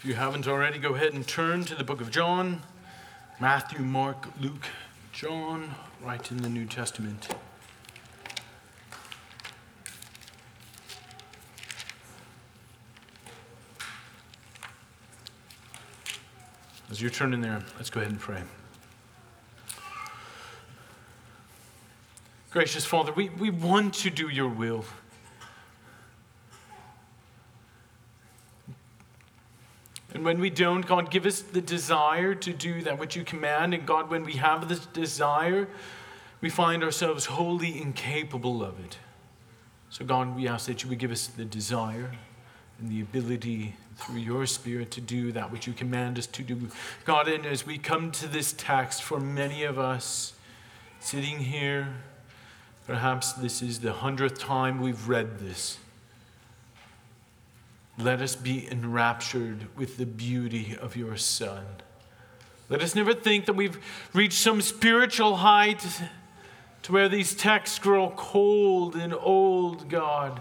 If you haven't already, go ahead and turn to the book of John Matthew, Mark, Luke, John, right in the New Testament. As you're turning there, let's go ahead and pray. Gracious Father, we, we want to do your will. And when we don't, God, give us the desire to do that which you command. And God, when we have this desire, we find ourselves wholly incapable of it. So, God, we ask that you would give us the desire and the ability through your Spirit to do that which you command us to do. God, and as we come to this text, for many of us sitting here, perhaps this is the hundredth time we've read this. Let us be enraptured with the beauty of your Son. Let us never think that we've reached some spiritual height to where these texts grow cold and old, God.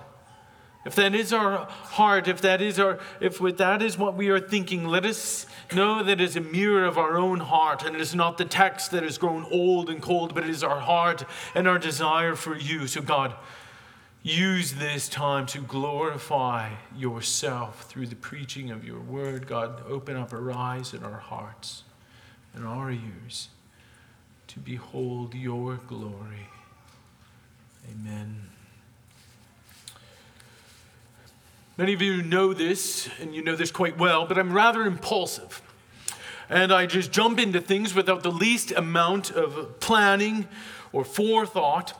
If that is our heart, if that is our if that is what we are thinking, let us know that it is a mirror of our own heart, and it is not the text that has grown old and cold, but it is our heart and our desire for you. So God, Use this time to glorify yourself through the preaching of your word. God, open up our eyes and our hearts and our ears to behold your glory. Amen. Many of you know this, and you know this quite well, but I'm rather impulsive. And I just jump into things without the least amount of planning or forethought.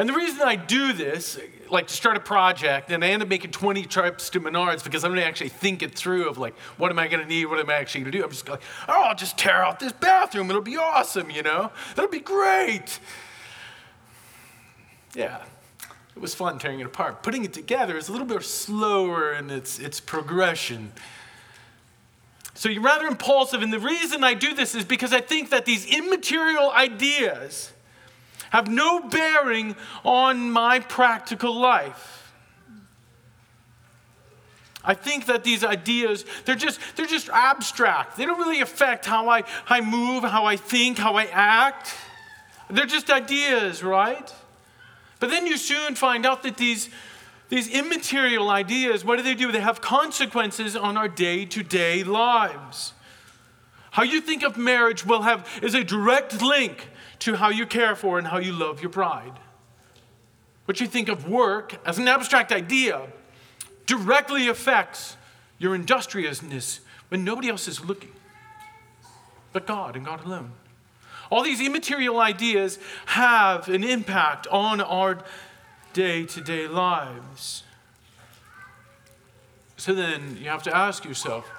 And the reason I do this, like to start a project, and I end up making 20 trips to Menards because I'm gonna actually think it through of like, what am I gonna need? What am I actually gonna do? I'm just like, oh, I'll just tear out this bathroom. It'll be awesome, you know? That'll be great. Yeah, it was fun tearing it apart. Putting it together is a little bit slower in its, its progression. So you're rather impulsive, and the reason I do this is because I think that these immaterial ideas, have no bearing on my practical life. I think that these ideas, they're just, they're just abstract. They don't really affect how I, I move, how I think, how I act. They're just ideas, right? But then you soon find out that these, these immaterial ideas, what do they do? They have consequences on our day to day lives. How you think of marriage will have is a direct link to how you care for and how you love your bride. What you think of work as an abstract idea directly affects your industriousness when nobody else is looking but God and God alone. All these immaterial ideas have an impact on our day to day lives. So then you have to ask yourself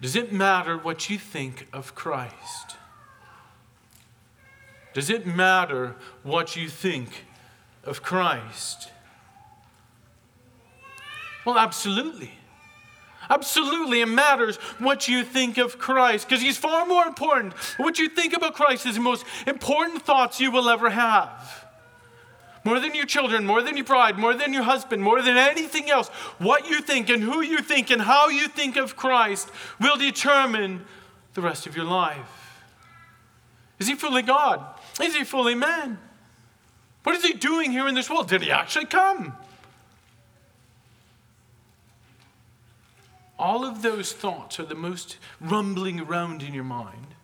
does it matter what you think of Christ? Does it matter what you think of Christ? Well, absolutely. Absolutely, it matters what you think of Christ because He's far more important. What you think about Christ is the most important thoughts you will ever have. More than your children, more than your pride, more than your husband, more than anything else, what you think and who you think and how you think of Christ will determine the rest of your life. Is He fully God? Is he fully man? What is he doing here in this world? Did he actually come? All of those thoughts are the most rumbling around in your mind.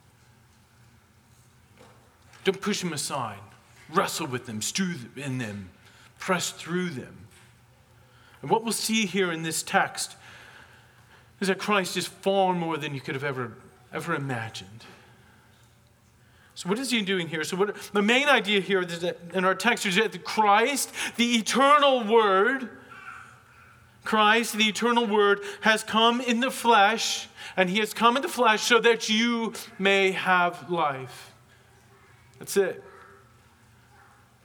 Don't push them aside. Wrestle with them, stew in them, press through them. And what we'll see here in this text is that Christ is far more than you could have ever, ever imagined. So, what is he doing here? So, what, the main idea here in our text is that Christ, the eternal Word, Christ, the eternal Word, has come in the flesh, and he has come in the flesh so that you may have life. That's it.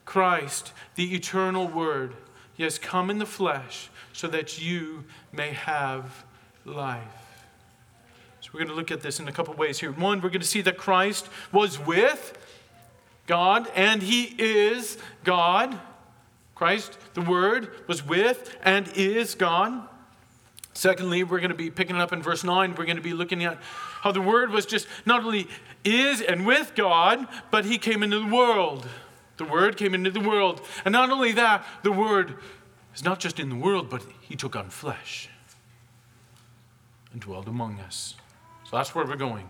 Christ, the eternal Word, he has come in the flesh so that you may have life. We're going to look at this in a couple ways here. One, we're going to see that Christ was with God and he is God. Christ, the Word, was with and is God. Secondly, we're going to be picking it up in verse 9, we're going to be looking at how the Word was just not only is and with God, but He came into the world. The Word came into the world. And not only that, the Word is not just in the world, but He took on flesh and dwelled among us. That's where we're going.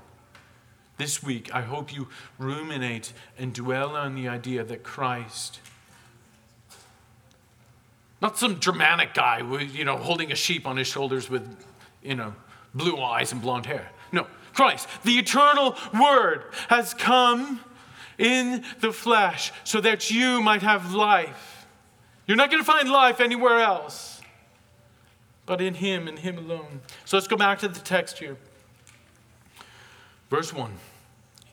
This week, I hope you ruminate and dwell on the idea that Christ not some dramatic guy, you know, holding a sheep on his shoulders with, you know, blue eyes and blonde hair. No, Christ, the eternal Word, has come in the flesh so that you might have life. You're not going to find life anywhere else but in Him and Him alone. So let's go back to the text here. Verse 1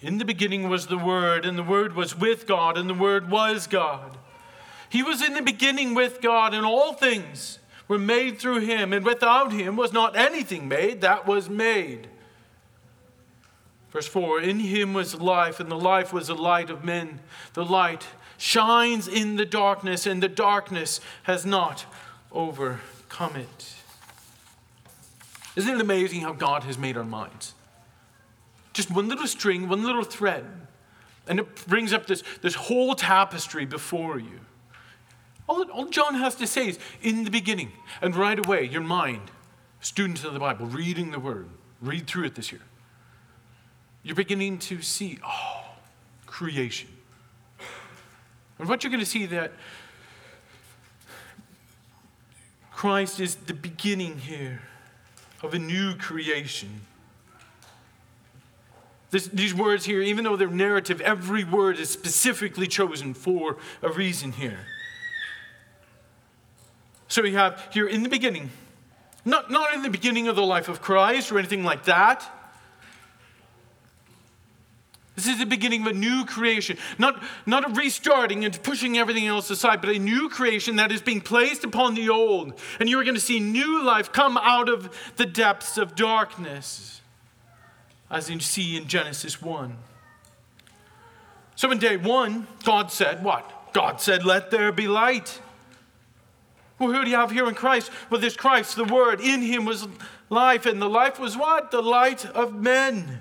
In the beginning was the Word, and the Word was with God, and the Word was God. He was in the beginning with God, and all things were made through him, and without him was not anything made that was made. Verse 4 In him was life, and the life was the light of men. The light shines in the darkness, and the darkness has not overcome it. Isn't it amazing how God has made our minds? Just one little string, one little thread, and it brings up this, this whole tapestry before you. All, all John has to say is, in the beginning, and right away, your mind, students of the Bible, reading the Word, read through it this year. You're beginning to see, oh, creation. And what you're going to see that Christ is the beginning here of a new creation. This, these words here, even though they're narrative, every word is specifically chosen for a reason here. So we have here in the beginning, not, not in the beginning of the life of Christ or anything like that. This is the beginning of a new creation, not, not a restarting and pushing everything else aside, but a new creation that is being placed upon the old. And you are going to see new life come out of the depths of darkness, as you see in Genesis 1. So in day one, God said, What? God said, Let there be light. Well, who do you have here in Christ? Well, there's Christ, the Word. In him was life, and the life was what? The light of men.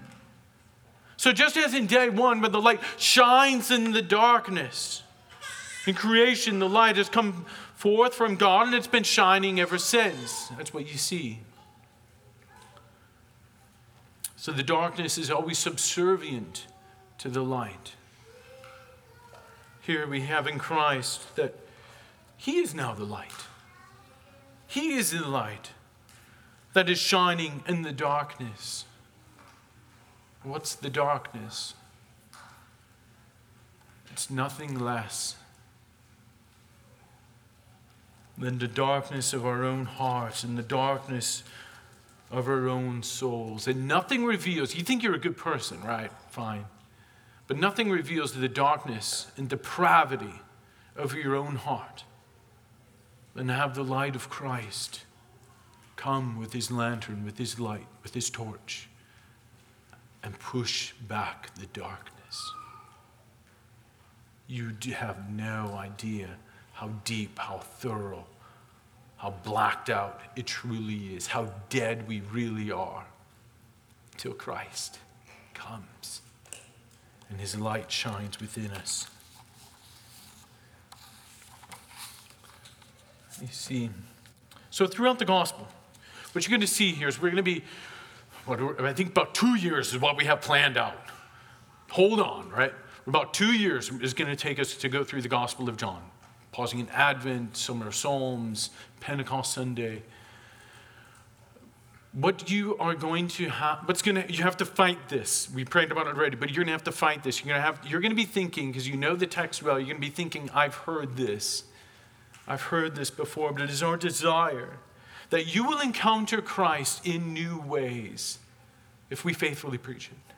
So, just as in day one, when the light shines in the darkness, in creation, the light has come forth from God and it's been shining ever since. That's what you see. So, the darkness is always subservient to the light. Here we have in Christ that He is now the light. He is the light that is shining in the darkness. What's the darkness? It's nothing less than the darkness of our own hearts and the darkness of our own souls. And nothing reveals, you think you're a good person, right? Fine. But nothing reveals the darkness and depravity of your own heart and have the light of Christ come with his lantern, with his light, with his torch, and push back the darkness. You have no idea how deep, how thorough, how blacked out it truly is, how dead we really are till Christ comes and his light shines within us. You see, so throughout the gospel, what you're going to see here is we're going to be, what, I think about two years is what we have planned out. Hold on, right? About two years is going to take us to go through the Gospel of John, pausing in Advent, summer Psalms, Pentecost Sunday. What you are going to have, what's going to, you have to fight this. We prayed about it already, but you're going to have to fight this. You're going to have, you're going to be thinking, because you know the text well, you're going to be thinking, I've heard this. I've heard this before, but it is our desire that you will encounter Christ in new ways if we faithfully preach it.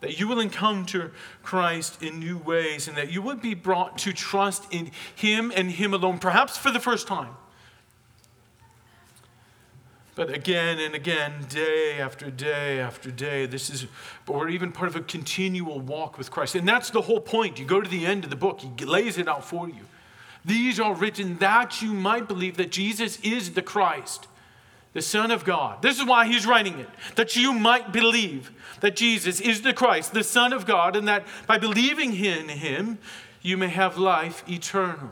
That you will encounter Christ in new ways and that you would be brought to trust in Him and Him alone, perhaps for the first time. But again and again, day after day after day, this is, or even part of a continual walk with Christ. And that's the whole point. You go to the end of the book, He lays it out for you. These are written that you might believe that Jesus is the Christ, the Son of God. This is why he's writing it, that you might believe that Jesus is the Christ, the Son of God, and that by believing in him, you may have life eternal.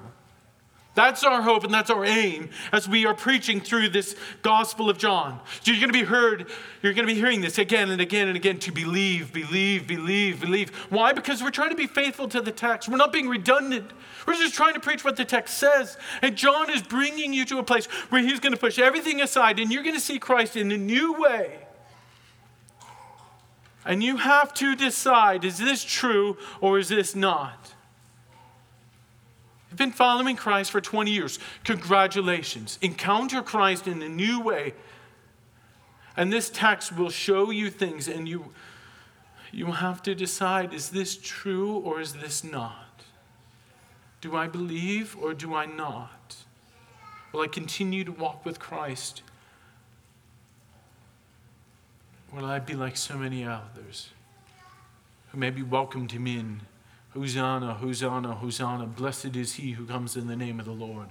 That's our hope and that's our aim as we are preaching through this Gospel of John. So you're going to be heard, you're going to be hearing this again and again and again to believe, believe, believe, believe. Why? Because we're trying to be faithful to the text. We're not being redundant. We're just trying to preach what the text says. And John is bringing you to a place where he's going to push everything aside and you're going to see Christ in a new way. And you have to decide is this true or is this not? You've been following Christ for 20 years. Congratulations. Encounter Christ in a new way. And this text will show you things, and you, you have to decide is this true or is this not? Do I believe or do I not? Will I continue to walk with Christ? Will I be like so many others who maybe welcomed him in? Hosanna, Hosanna, Hosanna. Blessed is he who comes in the name of the Lord.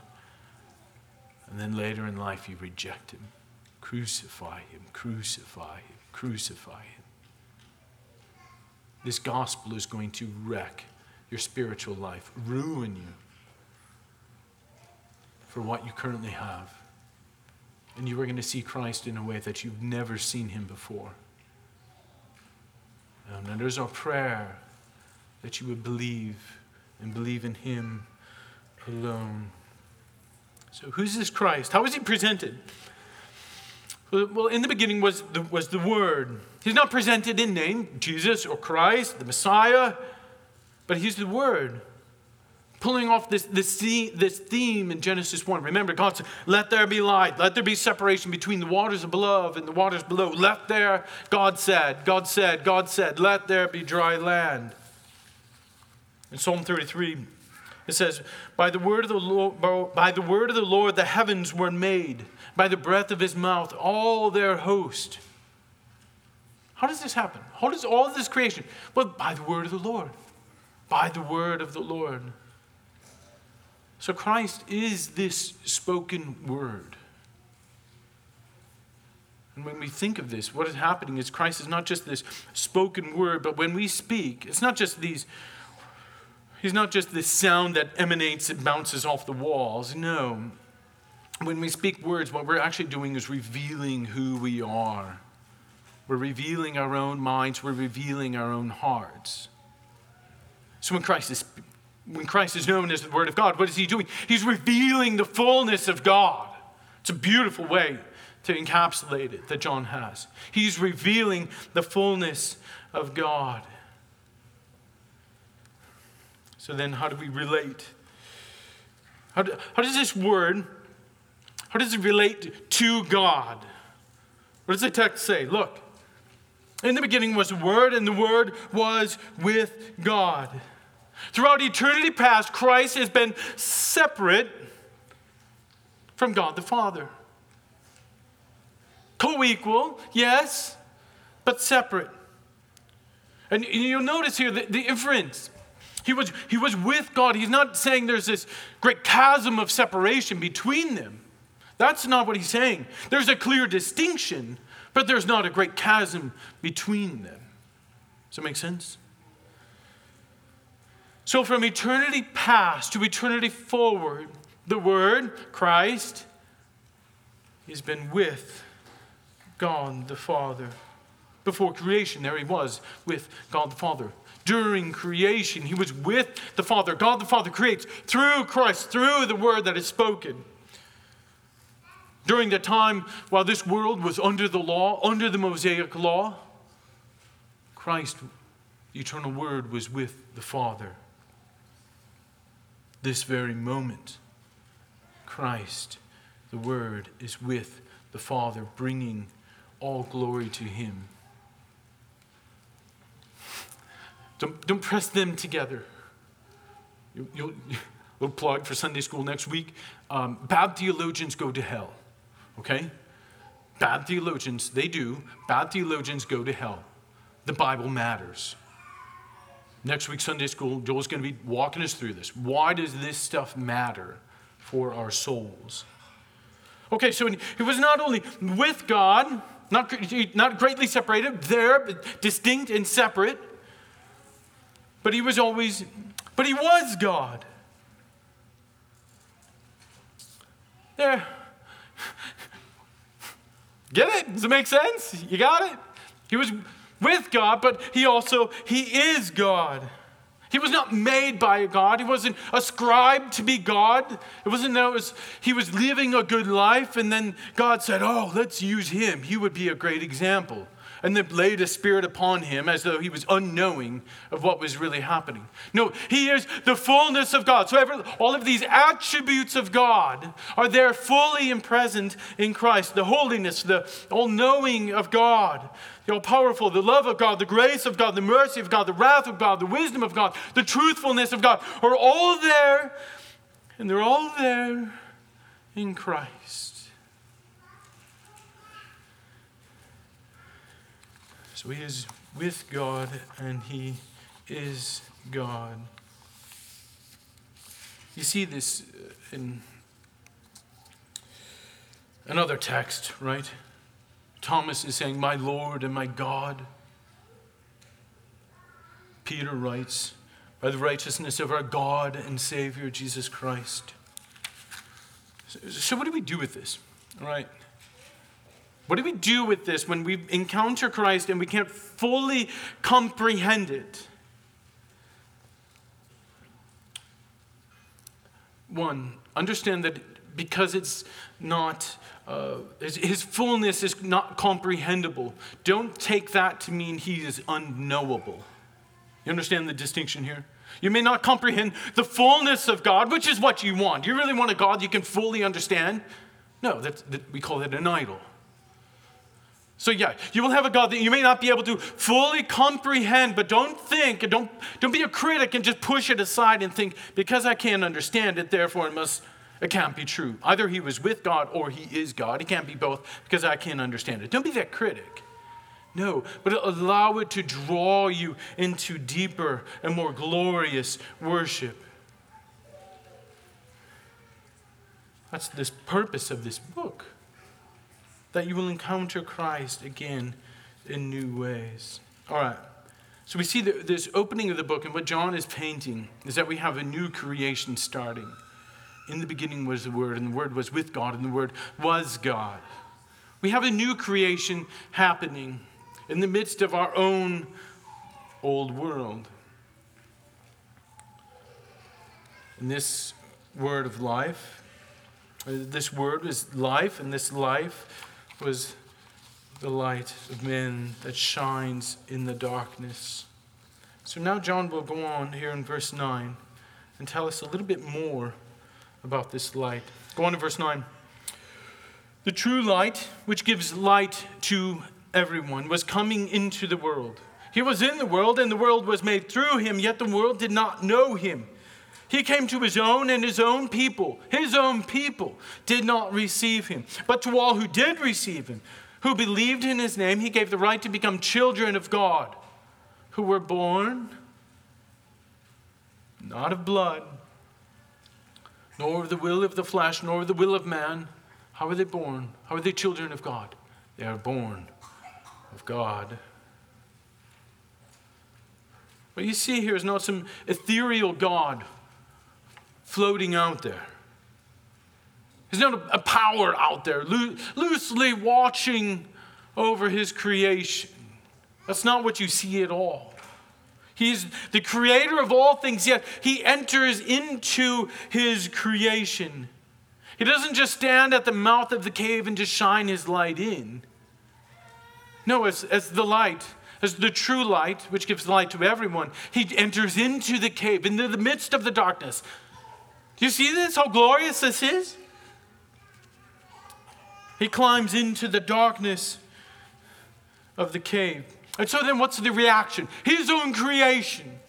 And then later in life, you reject him. Crucify him, crucify him, crucify him. This gospel is going to wreck your spiritual life, ruin you for what you currently have. And you are going to see Christ in a way that you've never seen him before. And there's our prayer that you would believe and believe in him alone. So, who's this Christ? How is he presented? Well, in the beginning was the, was the Word. He's not presented in name, Jesus or Christ, the Messiah, but he's the Word. Pulling off this, this, this theme in Genesis 1. Remember, God said, Let there be light. Let there be separation between the waters above and the waters below. Let there, God said, God said, God said, let there be dry land. In Psalm 33, it says, by the, word of the Lord, by the word of the Lord the heavens were made, by the breath of his mouth all their host. How does this happen? How does all this creation? Well, by the word of the Lord. By the word of the Lord. So Christ is this spoken word. And when we think of this, what is happening is Christ is not just this spoken word, but when we speak, it's not just these He's not just this sound that emanates and bounces off the walls. No. When we speak words, what we're actually doing is revealing who we are. We're revealing our own minds, we're revealing our own hearts. So when Christ is when Christ is known as the Word of God, what is he doing? He's revealing the fullness of God. It's a beautiful way to encapsulate it that John has. He's revealing the fullness of God. So then, how do we relate? How, do, how does this word, how does it relate to God? What does the text say? Look, in the beginning was the Word, and the Word was with God. Throughout eternity past, Christ has been separate from God the Father. Co equal, yes, but separate. And you'll notice here the, the inference he was, he was with God. He's not saying there's this great chasm of separation between them. That's not what he's saying. There's a clear distinction, but there's not a great chasm between them. Does that make sense? So, from eternity past to eternity forward, the Word, Christ, has been with God the Father. Before creation, there he was with God the Father during creation. He was with the Father. God the Father creates through Christ, through the word that is spoken. During the time while this world was under the law, under the Mosaic law, Christ, the eternal word, was with the Father. This very moment, Christ, the Word, is with the Father, bringing all glory to Him. Don't, don't press them together. You, you'll, little plug for Sunday school next week. Um, bad theologians go to hell, okay? Bad theologians, they do. Bad theologians go to hell. The Bible matters. Next week, Sunday school, Joel's going to be walking us through this. Why does this stuff matter for our souls? Okay, so he was not only with God, not, not greatly separated, there, but distinct and separate, but he was always, but he was God. There. Get it? Does it make sense? You got it? He was with God, but he also, he is God. He was not made by God. He wasn't ascribed to be God. It wasn't that it was, he was living a good life, and then God said, Oh, let's use him. He would be a great example. And then laid a spirit upon him as though he was unknowing of what was really happening. No, he is the fullness of God. So every, all of these attributes of God are there fully and present in Christ the holiness, the all knowing of God the all powerful, the love of God, the grace of God, the mercy of God, the wrath of God, the wisdom of God, the truthfulness of God are all there, and they're all there in Christ. So he is with God and he is God. You see this uh, in another text, right? Thomas is saying, My Lord and my God. Peter writes, By the righteousness of our God and Savior Jesus Christ. So, what do we do with this? All right. What do we do with this when we encounter Christ and we can't fully comprehend it? One, understand that because it's not uh, his, fullness is not comprehensible. Don't take that to mean he is unknowable. You understand the distinction here? You may not comprehend the fullness of God, which is what you want. You really want a God you can fully understand? No, that's, that, we call it an idol. So, yeah, you will have a God that you may not be able to fully comprehend, but don't think, don't, don't be a critic and just push it aside and think, because I can't understand it, therefore it must it can't be true. Either he was with God or he is God. He can't be both because I can't understand it. Don't be that critic. No, but allow it to draw you into deeper and more glorious worship. That's this purpose of this book. That you will encounter Christ again in new ways. All right. So we see this opening of the book, and what John is painting is that we have a new creation starting. In the beginning was the Word, and the Word was with God, and the Word was God. We have a new creation happening in the midst of our own old world. And this word of life, uh, this word is life, and this life was the light of men that shines in the darkness. So now John will go on here in verse 9 and tell us a little bit more about this light. Go on to verse 9. The true light, which gives light to everyone, was coming into the world. He was in the world, and the world was made through him, yet the world did not know him. He came to his own, and his own people, his own people, did not receive him. But to all who did receive him, who believed in his name, he gave the right to become children of God, who were born not of blood nor of the will of the flesh, nor of the will of man. How are they born? How are they children of God? They are born of God. What you see here is not some ethereal God floating out there. He's not a, a power out there loo- loosely watching over his creation. That's not what you see at all. He's the creator of all things, yet he enters into his creation. He doesn't just stand at the mouth of the cave and just shine his light in. No, as, as the light, as the true light, which gives light to everyone, he enters into the cave, into the midst of the darkness. Do you see this? How glorious this is? He climbs into the darkness of the cave. And so then what's the reaction? His own creation.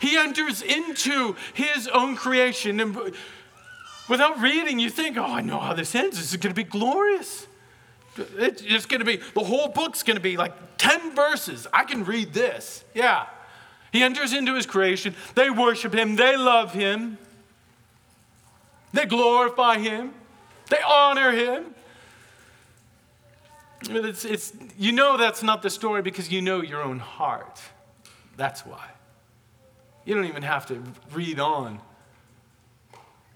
He enters into his own creation. And without reading, you think, oh, I know how this ends. This is going to be glorious. It's going to be, the whole book's going to be like 10 verses. I can read this. Yeah. He enters into his creation. They worship him. They love him. They glorify him. They honor him. But it's, it's, you know that's not the story because you know your own heart. That's why. You don't even have to read on.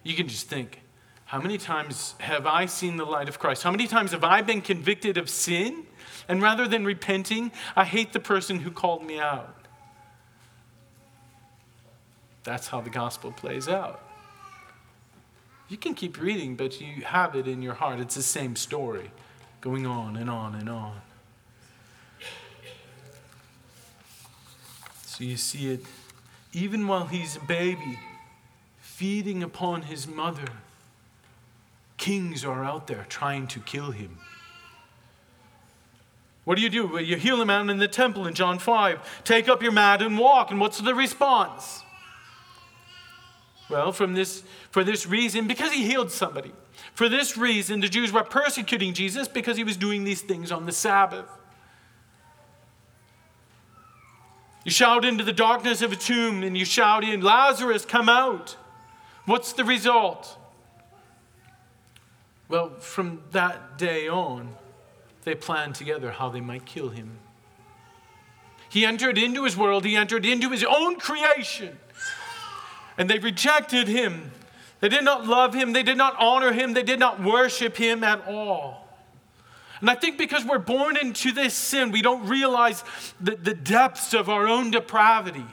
You can just think how many times have I seen the light of Christ? How many times have I been convicted of sin? And rather than repenting, I hate the person who called me out. That's how the gospel plays out. You can keep reading, but you have it in your heart. It's the same story going on and on and on. So you see it even while he's a baby, feeding upon his mother. Kings are out there trying to kill him. What do you do? Well, you heal a man in the temple in John 5. Take up your mat and walk. And what's the response? Well, from this, for this reason, because he healed somebody. For this reason, the Jews were persecuting Jesus because he was doing these things on the Sabbath. You shout into the darkness of a tomb and you shout in, Lazarus, come out. What's the result? Well, from that day on, they planned together how they might kill him. He entered into his world, he entered into his own creation, and they rejected him. They did not love him, they did not honor him, they did not worship him at all. And I think because we're born into this sin, we don't realize the, the depths of our own depravity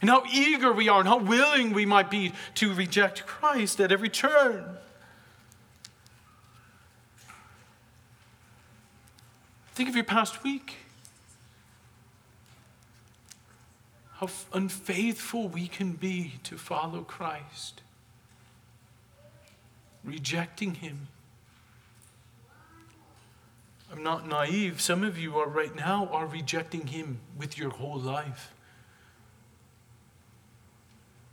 and how eager we are and how willing we might be to reject Christ at every turn. Think of your past week. How unfaithful we can be to follow Christ rejecting Him. I'm not naive. Some of you are right now are rejecting Him with your whole life.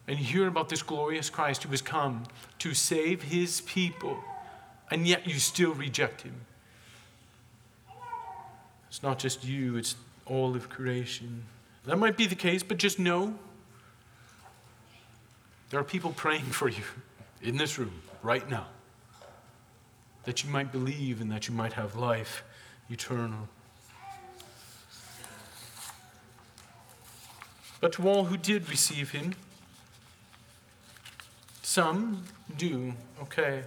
And you hear about this glorious Christ who has come to save His people, and yet you still reject Him. It's not just you, it's all of creation. That might be the case, but just know there are people praying for you in this room right now that you might believe and that you might have life eternal. But to all who did receive him, some do. Okay.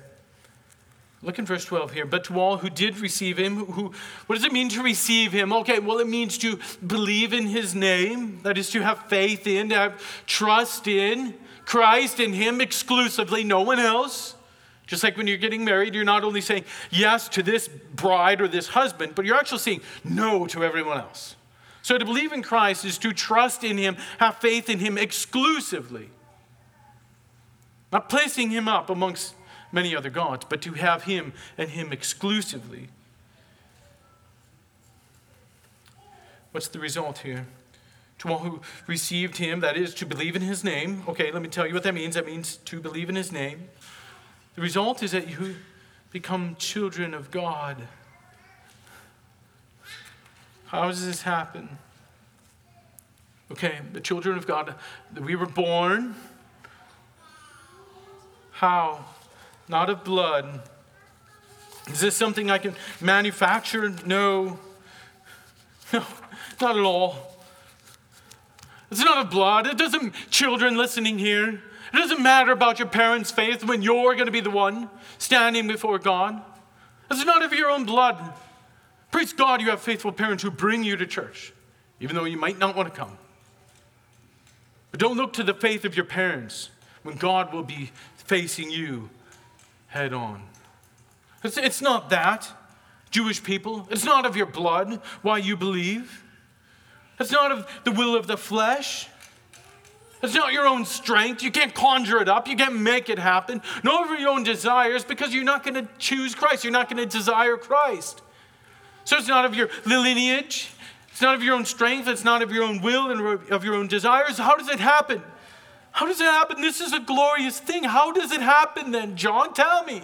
Look in verse 12 here. But to all who did receive him, who, what does it mean to receive him? Okay, well, it means to believe in his name, that is to have faith in, to have trust in Christ in him exclusively, no one else. Just like when you're getting married, you're not only saying yes to this bride or this husband, but you're actually saying no to everyone else. So to believe in Christ is to trust in him, have faith in him exclusively. Not placing him up amongst many other gods, but to have him and him exclusively. What's the result here? To all who received him, that is, to believe in his name. Okay, let me tell you what that means. That means to believe in his name. The result is that you become children of God. How does this happen? Okay, the children of God, we were born. How? Not of blood. Is this something I can manufacture? No. No, not at all. It's not of blood. It doesn't, children listening here, it doesn't matter about your parents' faith when you're going to be the one standing before God. It's not of your own blood. Praise God, you have faithful parents who bring you to church, even though you might not want to come. But don't look to the faith of your parents when God will be facing you head on. It's, it's not that, Jewish people. It's not of your blood why you believe. It's not of the will of the flesh. It's not your own strength. You can't conjure it up. You can't make it happen. Nor of your own desires because you're not going to choose Christ. You're not going to desire Christ. So it's not of your lineage. It's not of your own strength. It's not of your own will and of your own desires. How does it happen? How does it happen? This is a glorious thing. How does it happen then, John? Tell me.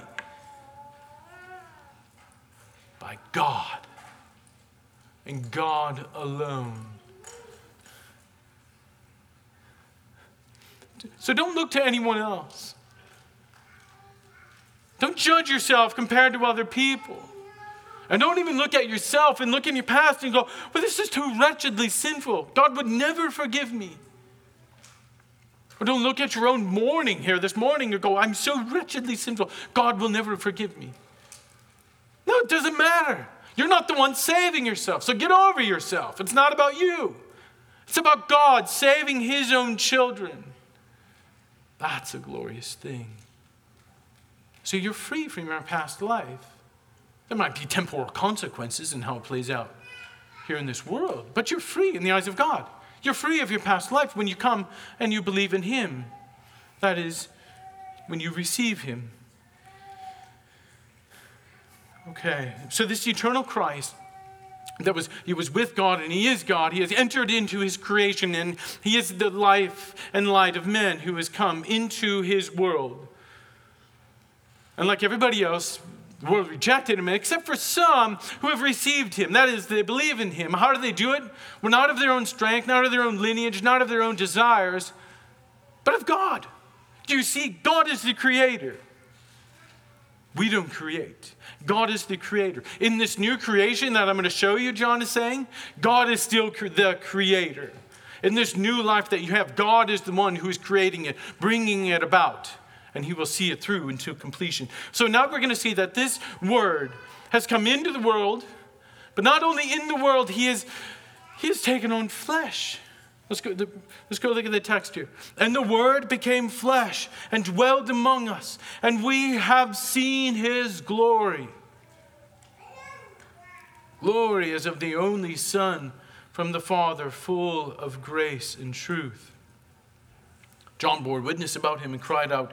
By God and God alone. So don't look to anyone else. Don't judge yourself compared to other people. And don't even look at yourself and look in your past and go, well, this is too wretchedly sinful. God would never forgive me. Or don't look at your own mourning here this morning and go, I'm so wretchedly sinful. God will never forgive me. No, it doesn't matter. You're not the one saving yourself. So get over yourself. It's not about you, it's about God saving his own children. That's a glorious thing. So you're free from your past life. There might be temporal consequences in how it plays out here in this world, but you're free in the eyes of God. You're free of your past life when you come and you believe in Him. That is, when you receive Him. Okay, so this eternal Christ that was he was with God and he is God. He has entered into his creation and he is the life and light of men who has come into his world. And like everybody else, world rejected him, except for some who have received him. That is, they believe in him. How do they do it? Well, not of their own strength, not of their own lineage, not of their own desires, but of God. Do you see? God is the creator. We don't create. God is the creator. In this new creation that I'm going to show you, John is saying, God is still the creator. In this new life that you have, God is the one who is creating it, bringing it about and he will see it through into completion. So now we're going to see that this word has come into the world, but not only in the world, he is he has taken on flesh. Let's go, let's go look at the text here. And the Word became flesh and dwelled among us, and we have seen His glory. Glory as of the only Son from the Father, full of grace and truth. John bore witness about him and cried out,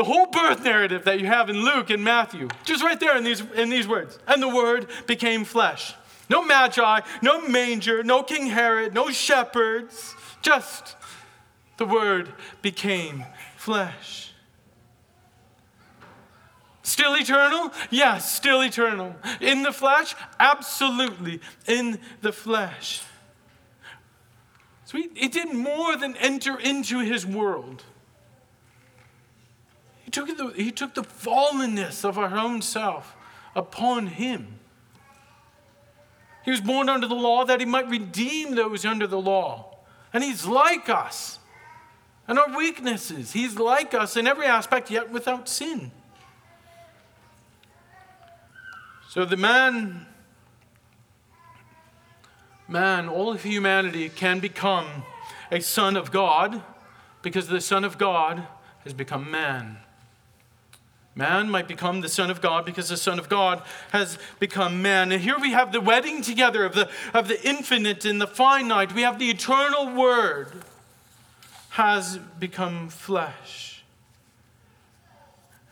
the whole birth narrative that you have in Luke and Matthew, just right there in these, in these words. And the Word became flesh. No magi, no manger, no King Herod, no shepherds, just the Word became flesh. Still eternal? Yes, still eternal. In the flesh? Absolutely, in the flesh. So he, did more than enter into his world. He took, the, he took the fallenness of our own self upon him. He was born under the law that he might redeem those under the law. And he's like us and our weaknesses. He's like us in every aspect, yet without sin. So the man, man, all of humanity can become a son of God because the Son of God has become man. Man might become the Son of God because the Son of God has become man. And here we have the wedding together of the, of the infinite and the finite. We have the eternal Word has become flesh.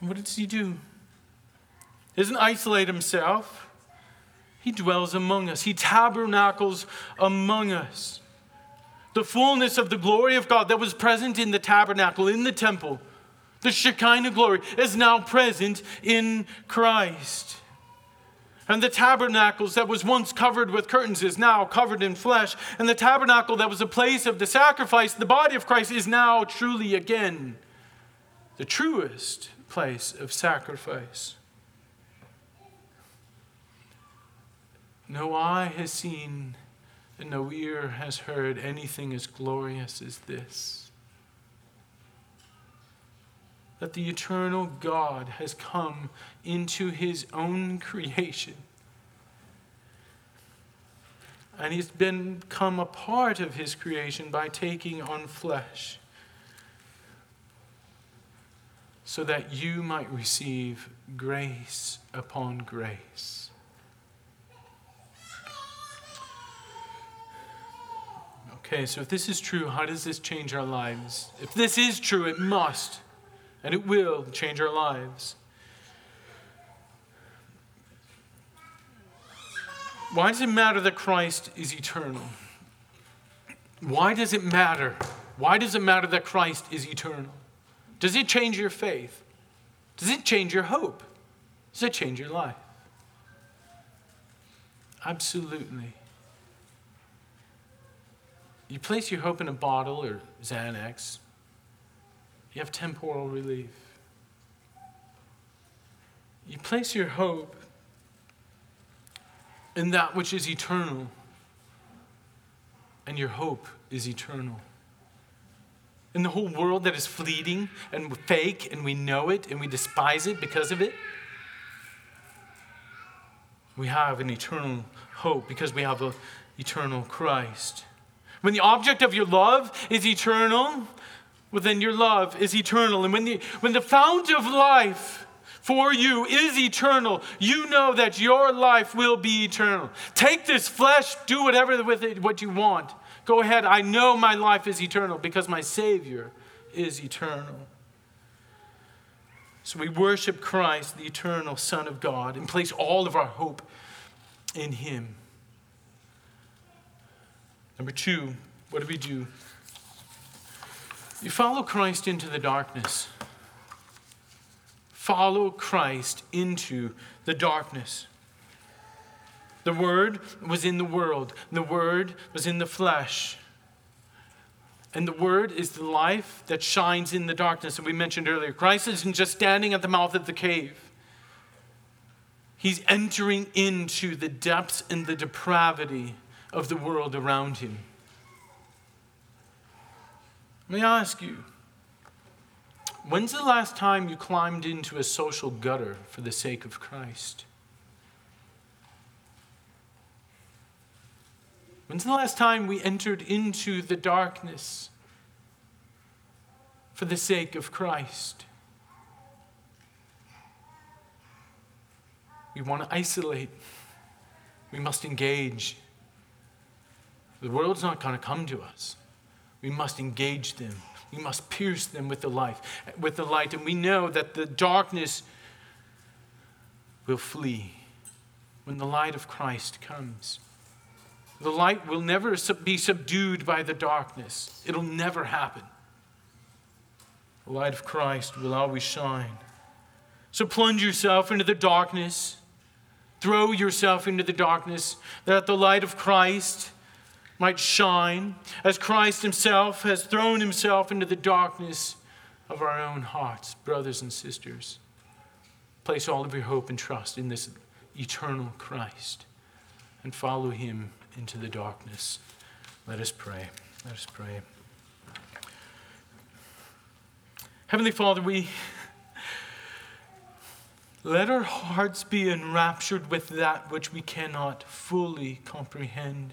And what does he do? He doesn't isolate himself. He dwells among us. He tabernacles among us. The fullness of the glory of God that was present in the tabernacle, in the temple, the Shekinah glory is now present in Christ. And the tabernacles that was once covered with curtains is now covered in flesh. And the tabernacle that was a place of the sacrifice, the body of Christ, is now truly again the truest place of sacrifice. No eye has seen and no ear has heard anything as glorious as this that the eternal God has come into his own creation. And he's become a part of his creation by taking on flesh so that you might receive grace upon grace. Okay, so if this is true, how does this change our lives? If this is true, it must and it will change our lives. Why does it matter that Christ is eternal? Why does it matter? Why does it matter that Christ is eternal? Does it change your faith? Does it change your hope? Does it change your life? Absolutely. You place your hope in a bottle or Xanax, you have temporal relief. You place your hope in that which is eternal, and your hope is eternal. In the whole world that is fleeting and fake, and we know it and we despise it because of it, we have an eternal hope because we have an eternal Christ. When the object of your love is eternal, well, then your love is eternal. And when the, when the fount of life for you is eternal, you know that your life will be eternal. Take this flesh, do whatever with it what you want. Go ahead. I know my life is eternal because my Savior is eternal. So we worship Christ, the eternal Son of God, and place all of our hope in Him. Number two, what do we do? You follow Christ into the darkness. Follow Christ into the darkness. The Word was in the world, the Word was in the flesh. And the Word is the life that shines in the darkness. And we mentioned earlier, Christ isn't just standing at the mouth of the cave, He's entering into the depths and the depravity of the world around him. Let me ask you when's the last time you climbed into a social gutter for the sake of Christ? When's the last time we entered into the darkness for the sake of Christ? We want to isolate. We must engage. The world's not going to come to us. We must engage them. We must pierce them with the light, with the light, and we know that the darkness will flee when the light of Christ comes. The light will never be subdued by the darkness. It'll never happen. The light of Christ will always shine. So plunge yourself into the darkness. Throw yourself into the darkness that the light of Christ might shine as Christ Himself has thrown Himself into the darkness of our own hearts, brothers and sisters. Place all of your hope and trust in this eternal Christ and follow Him into the darkness. Let us pray. Let us pray. Heavenly Father, we let our hearts be enraptured with that which we cannot fully comprehend.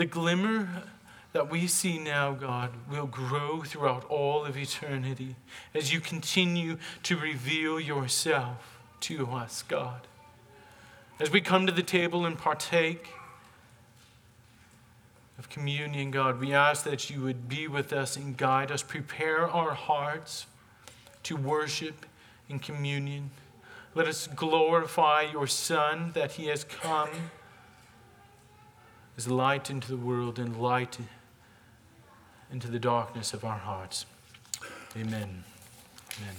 The glimmer that we see now, God, will grow throughout all of eternity as you continue to reveal yourself to us, God. As we come to the table and partake of communion, God, we ask that you would be with us and guide us, prepare our hearts to worship in communion. Let us glorify your Son that he has come as light into the world and light into the darkness of our hearts. Amen. Amen.